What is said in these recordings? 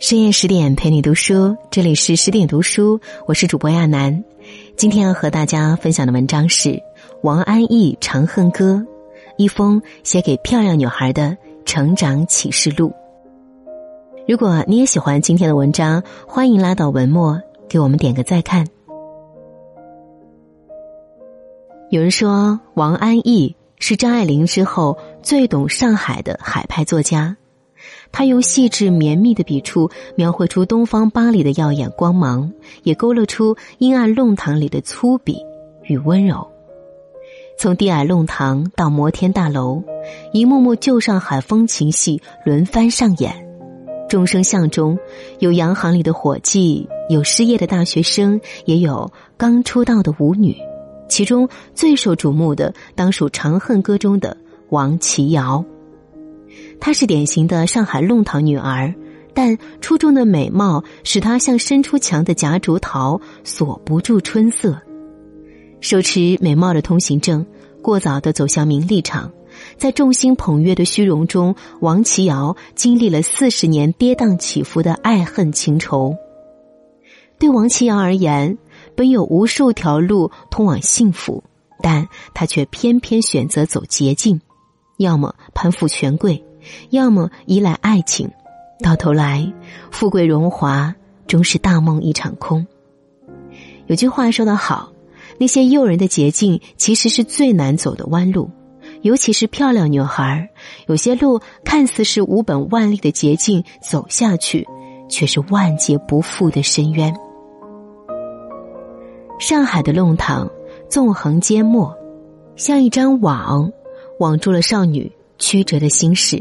深夜十点陪你读书，这里是十点读书，我是主播亚楠。今天要和大家分享的文章是王安忆《长恨歌》，一封写给漂亮女孩的成长启示录。如果你也喜欢今天的文章，欢迎拉到文末给我们点个再看。有人说，王安忆是张爱玲之后最懂上海的海派作家。他用细致绵密的笔触描绘出东方巴黎的耀眼光芒，也勾勒出阴暗弄堂里的粗鄙与温柔。从低矮弄堂到摩天大楼，一幕幕旧上海风情戏轮番上演。众生相中，有洋行里的伙计，有失业的大学生，也有刚出道的舞女。其中最受瞩目的，当属《长恨歌》中的王琦瑶。她是典型的上海弄堂女儿，但出众的美貌使她像伸出墙的夹竹桃，锁不住春色。手持美貌的通行证，过早的走向名利场，在众星捧月的虚荣中，王琦瑶经历了四十年跌宕起伏的爱恨情仇。对王琦瑶而言，本有无数条路通往幸福，但她却偏偏选择走捷径，要么攀附权贵。要么依赖爱情，到头来，富贵荣华终是大梦一场空。有句话说得好，那些诱人的捷径其实是最难走的弯路，尤其是漂亮女孩有些路看似是无本万利的捷径，走下去却是万劫不复的深渊。上海的弄堂纵横缄默，像一张网，网住了少女。曲折的心事。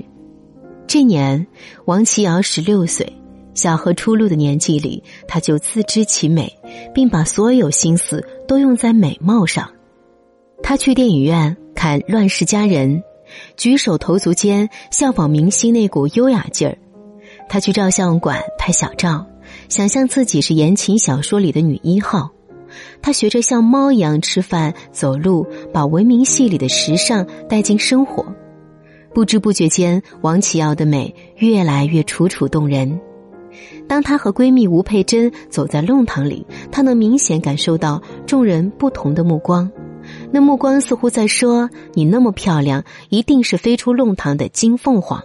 这年，王琦瑶十六岁，小河初露的年纪里，她就自知其美，并把所有心思都用在美貌上。她去电影院看《乱世佳人》，举手投足间效仿明星那股优雅劲儿。她去照相馆拍小照，想象自己是言情小说里的女一号。他学着像猫一样吃饭、走路，把文明戏里的时尚带进生活。不知不觉间，王琦尧的美越来越楚楚动人。当她和闺蜜吴佩珍走在弄堂里，她能明显感受到众人不同的目光。那目光似乎在说：“你那么漂亮，一定是飞出弄堂的金凤凰。”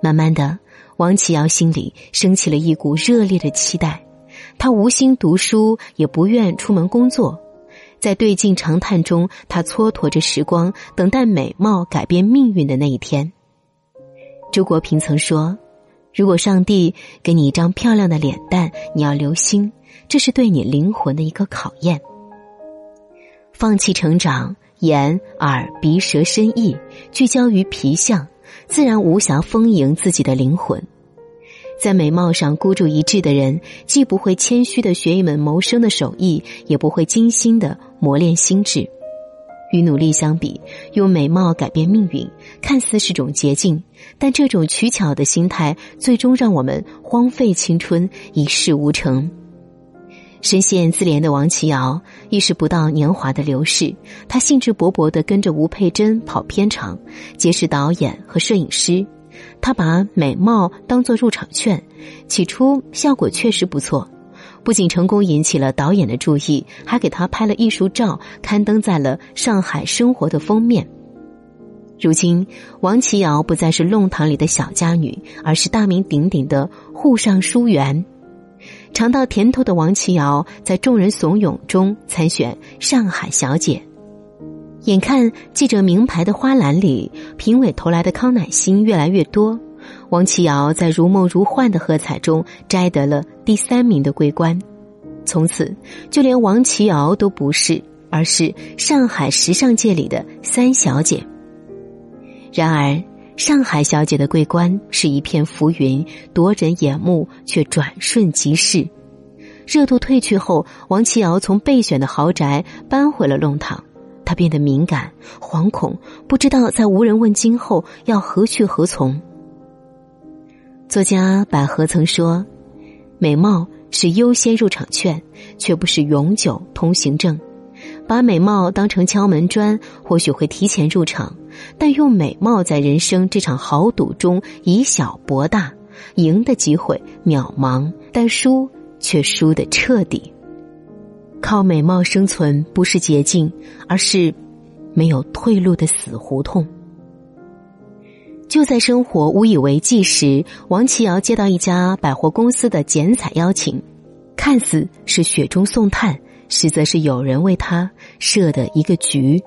慢慢的，王琦尧心里升起了一股热烈的期待。她无心读书，也不愿出门工作。在对镜长叹中，他蹉跎着时光，等待美貌改变命运的那一天。周国平曾说：“如果上帝给你一张漂亮的脸蛋，你要留心，这是对你灵魂的一个考验。放弃成长，眼、耳、鼻、舌、身、意，聚焦于皮相，自然无暇丰盈自己的灵魂。”在美貌上孤注一掷的人，既不会谦虚的学一门谋生的手艺，也不会精心的磨练心智。与努力相比，用美貌改变命运，看似是种捷径，但这种取巧的心态，最终让我们荒废青春，一事无成。深陷自怜的王琦瑶意识不到年华的流逝，他兴致勃勃的跟着吴佩珍跑片场，结识导演和摄影师。他把美貌当作入场券，起初效果确实不错，不仅成功引起了导演的注意，还给他拍了艺术照，刊登在了《上海生活》的封面。如今，王琦瑶不再是弄堂里的小家女，而是大名鼎鼎的沪上书媛。尝到甜头的王琦瑶，在众人怂恿中参选上海小姐。眼看记者名牌的花篮里，评委投来的康乃馨越来越多，王琦瑶在如梦如幻的喝彩中摘得了第三名的桂冠。从此，就连王琦瑶都不是，而是上海时尚界里的三小姐。然而，上海小姐的桂冠是一片浮云，夺人眼目，却转瞬即逝。热度退去后，王琦瑶从备选的豪宅搬回了弄堂。他变得敏感、惶恐，不知道在无人问津后要何去何从。作家百合曾说：“美貌是优先入场券，却不是永久通行证。把美貌当成敲门砖，或许会提前入场；但用美貌在人生这场豪赌中以小博大，赢的机会渺茫，但输却输得彻底。靠美貌生存不是捷径，而是没有退路的死胡同。就在生活无以为继时，王琦瑶接到一家百货公司的剪彩邀请，看似是雪中送炭，实则是有人为他设的一个局。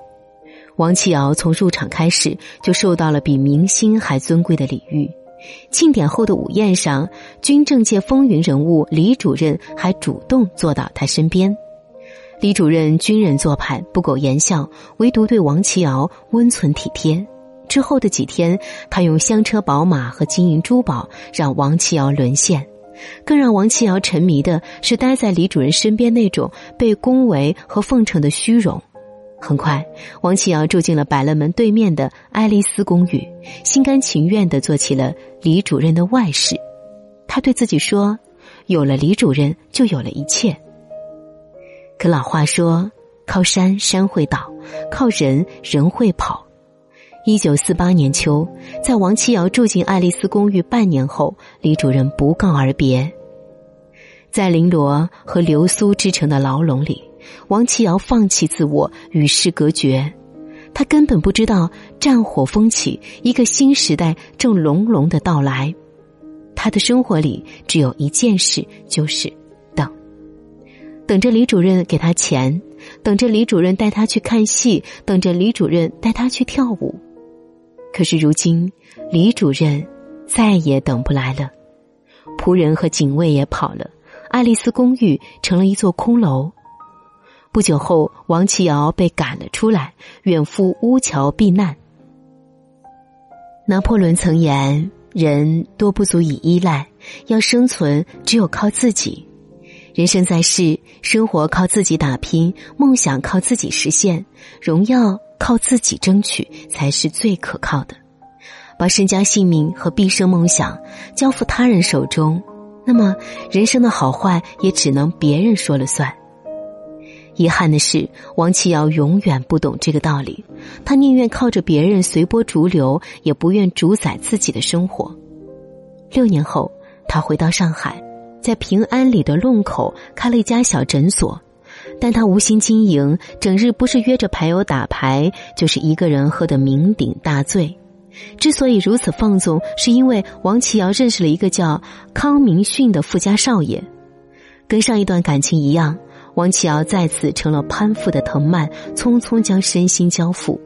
王琦瑶从入场开始就受到了比明星还尊贵的礼遇。庆典后的午宴上，军政界风云人物李主任还主动坐到他身边。李主任军人做派，不苟言笑，唯独对王琦瑶温存体贴。之后的几天，他用香车宝马和金银珠宝让王琦瑶沦陷。更让王琦瑶沉迷的是待在李主任身边那种被恭维和奉承的虚荣。很快，王琦瑶住进了百乐门对面的爱丽丝公寓，心甘情愿的做起了李主任的外室。他对自己说：“有了李主任，就有了一切。”可老话说：“靠山山会倒，靠人人会跑。”一九四八年秋，在王琦瑶住进爱丽丝公寓半年后，李主任不告而别。在绫罗和流苏织成的牢笼里。王琦瑶放弃自我，与世隔绝。他根本不知道战火风起，一个新时代正隆隆的到来。他的生活里只有一件事，就是等。着李主任给他钱，等着李主任带他去看戏，等着李主任带他去跳舞。可是如今，李主任再也等不来了。仆人和警卫也跑了，爱丽丝公寓成了一座空楼。不久后，王琦瑶被赶了出来，远赴乌桥避难。拿破仑曾言：“人多不足以依赖，要生存只有靠自己。人生在世，生活靠自己打拼，梦想靠自己实现，荣耀靠自己争取，才是最可靠的。把身家性命和毕生梦想交付他人手中，那么人生的好坏也只能别人说了算。”遗憾的是，王琦瑶永远不懂这个道理。他宁愿靠着别人随波逐流，也不愿主宰自己的生活。六年后，他回到上海，在平安里的弄口开了一家小诊所，但他无心经营，整日不是约着牌友打牌，就是一个人喝得酩酊大醉。之所以如此放纵，是因为王琦瑶认识了一个叫康明训的富家少爷，跟上一段感情一样。王琦瑶再次成了攀附的藤蔓，匆匆将身心交付。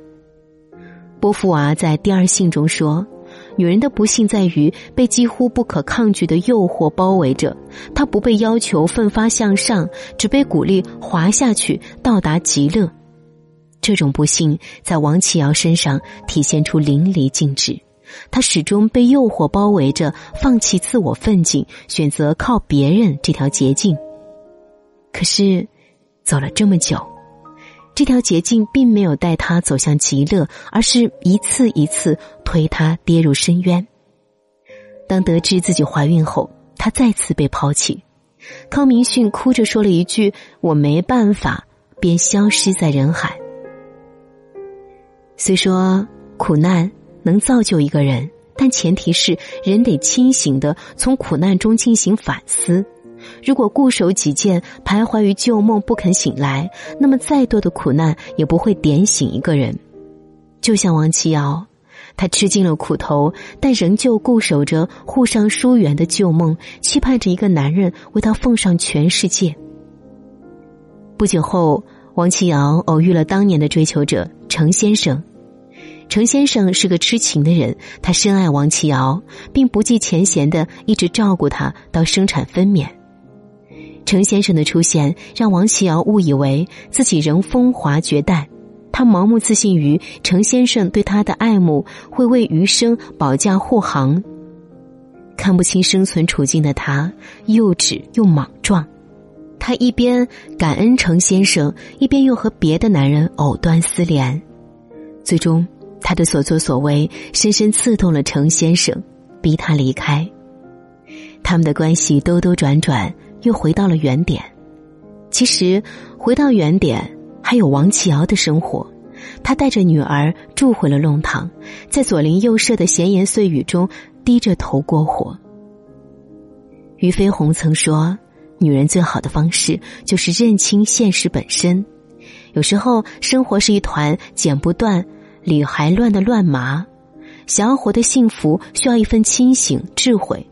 波伏娃在第二信中说：“女人的不幸在于被几乎不可抗拒的诱惑包围着，她不被要求奋发向上，只被鼓励滑下去，到达极乐。这种不幸在王琦尧身上体现出淋漓尽致。她始终被诱惑包围着，放弃自我奋进，选择靠别人这条捷径。”可是，走了这么久，这条捷径并没有带他走向极乐，而是一次一次推他跌入深渊。当得知自己怀孕后，他再次被抛弃。康明训哭着说了一句：“我没办法”，便消失在人海。虽说苦难能造就一个人，但前提是人得清醒的从苦难中进行反思。如果固守己见，徘徊于旧梦不肯醒来，那么再多的苦难也不会点醒一个人。就像王琦瑶，她吃尽了苦头，但仍旧固守着沪上书园的旧梦，期盼着一个男人为她奉上全世界。不久后，王琦瑶偶遇了当年的追求者程先生。程先生是个痴情的人，他深爱王琦瑶，并不计前嫌的一直照顾她到生产分娩。程先生的出现让王琦瑶误以为自己仍风华绝代，他盲目自信于程先生对他的爱慕会为余生保驾护航。看不清生存处境的他，幼稚又莽撞。他一边感恩程先生，一边又和别的男人藕断丝连。最终，他的所作所为深深刺痛了程先生，逼他离开。他们的关系兜兜转转。又回到了原点。其实，回到原点还有王琦尧的生活。他带着女儿住回了弄堂，在左邻右舍的闲言碎语中低着头过活。俞飞鸿曾说：“女人最好的方式就是认清现实本身。有时候，生活是一团剪不断、理还乱的乱麻。想要活得幸福，需要一份清醒智慧，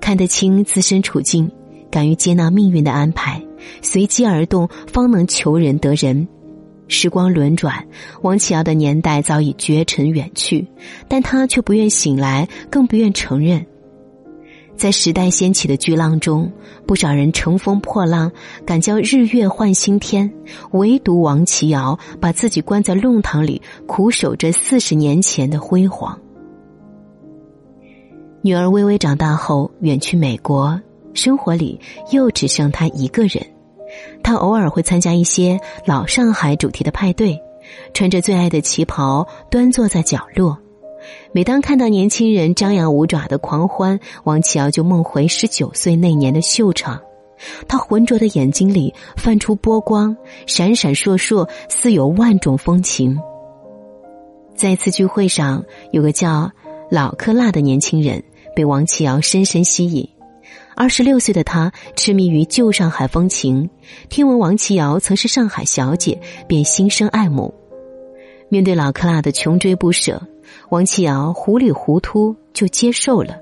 看得清自身处境，敢于接纳命运的安排，随机而动，方能求人得人。”时光轮转，王启尧的年代早已绝尘远去，但他却不愿醒来，更不愿承认。在时代掀起的巨浪中，不少人乘风破浪，敢将日月换新天，唯独王启尧把自己关在弄堂里，苦守着四十年前的辉煌。女儿微微长大后，远去美国，生活里又只剩他一个人。他偶尔会参加一些老上海主题的派对，穿着最爱的旗袍，端坐在角落。每当看到年轻人张牙舞爪的狂欢，王启尧就梦回十九岁那年的秀场。他浑浊的眼睛里泛出波光，闪闪烁烁，似有万种风情。在一次聚会上，有个叫老克辣的年轻人被王启尧深深吸引。二十六岁的他痴迷于旧上海风情，听闻王琦瑶曾是上海小姐，便心生爱慕。面对老克拉的穷追不舍，王琦瑶糊里糊涂就接受了。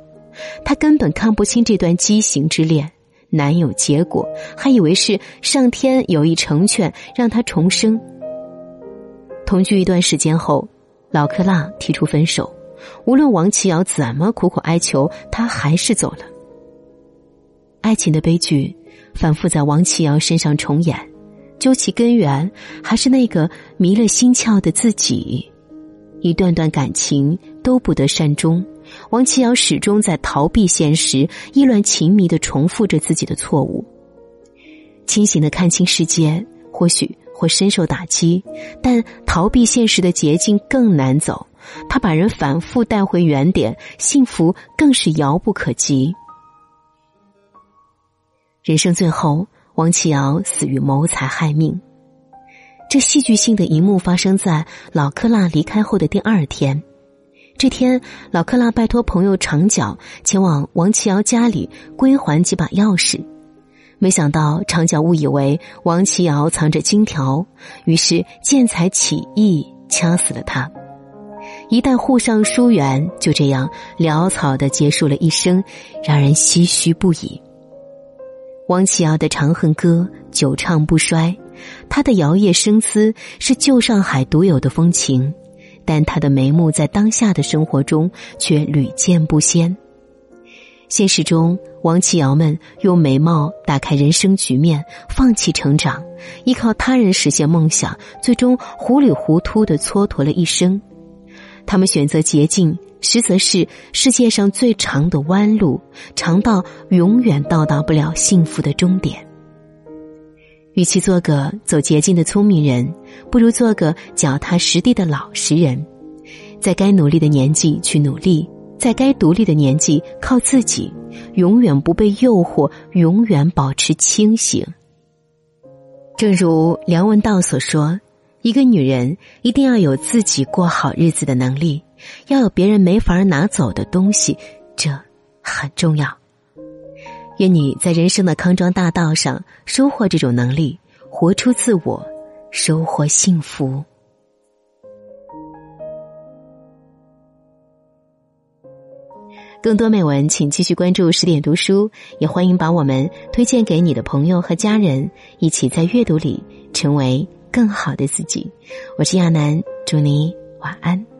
他根本看不清这段畸形之恋，难有结果，还以为是上天有意成全，让他重生。同居一段时间后，老克拉提出分手，无论王琦瑶怎么苦苦哀求，他还是走了。爱情的悲剧反复在王启尧身上重演，究其根源，还是那个迷了心窍的自己。一段段感情都不得善终，王启尧始终在逃避现实，意乱情迷的重复着自己的错误。清醒的看清世界，或许会深受打击，但逃避现实的捷径更难走。他把人反复带回原点，幸福更是遥不可及。人生最后，王启尧死于谋财害命。这戏剧性的一幕发生在老克拉离开后的第二天。这天，老克拉拜托朋友长脚前往王启尧家里归还几把钥匙，没想到长脚误以为王启尧藏着金条，于是见财起意掐死了他。一代沪上书远就这样潦草的结束了一生，让人唏嘘不已。王启尧的《长恨歌》久唱不衰，他的摇曳声姿是旧上海独有的风情，但他的眉目在当下的生活中却屡见不鲜。现实中，王启尧们用美貌打开人生局面，放弃成长，依靠他人实现梦想，最终糊里糊涂的蹉跎了一生。他们选择捷径。实则是世界上最长的弯路，长到永远到达不了幸福的终点。与其做个走捷径的聪明人，不如做个脚踏实地的老实人，在该努力的年纪去努力，在该独立的年纪靠自己，永远不被诱惑，永远保持清醒。正如梁文道所说：“一个女人一定要有自己过好日子的能力。”要有别人没法拿走的东西，这很重要。愿你在人生的康庄大道上收获这种能力，活出自我，收获幸福。更多美文，请继续关注十点读书，也欢迎把我们推荐给你的朋友和家人，一起在阅读里成为更好的自己。我是亚楠，祝你晚安。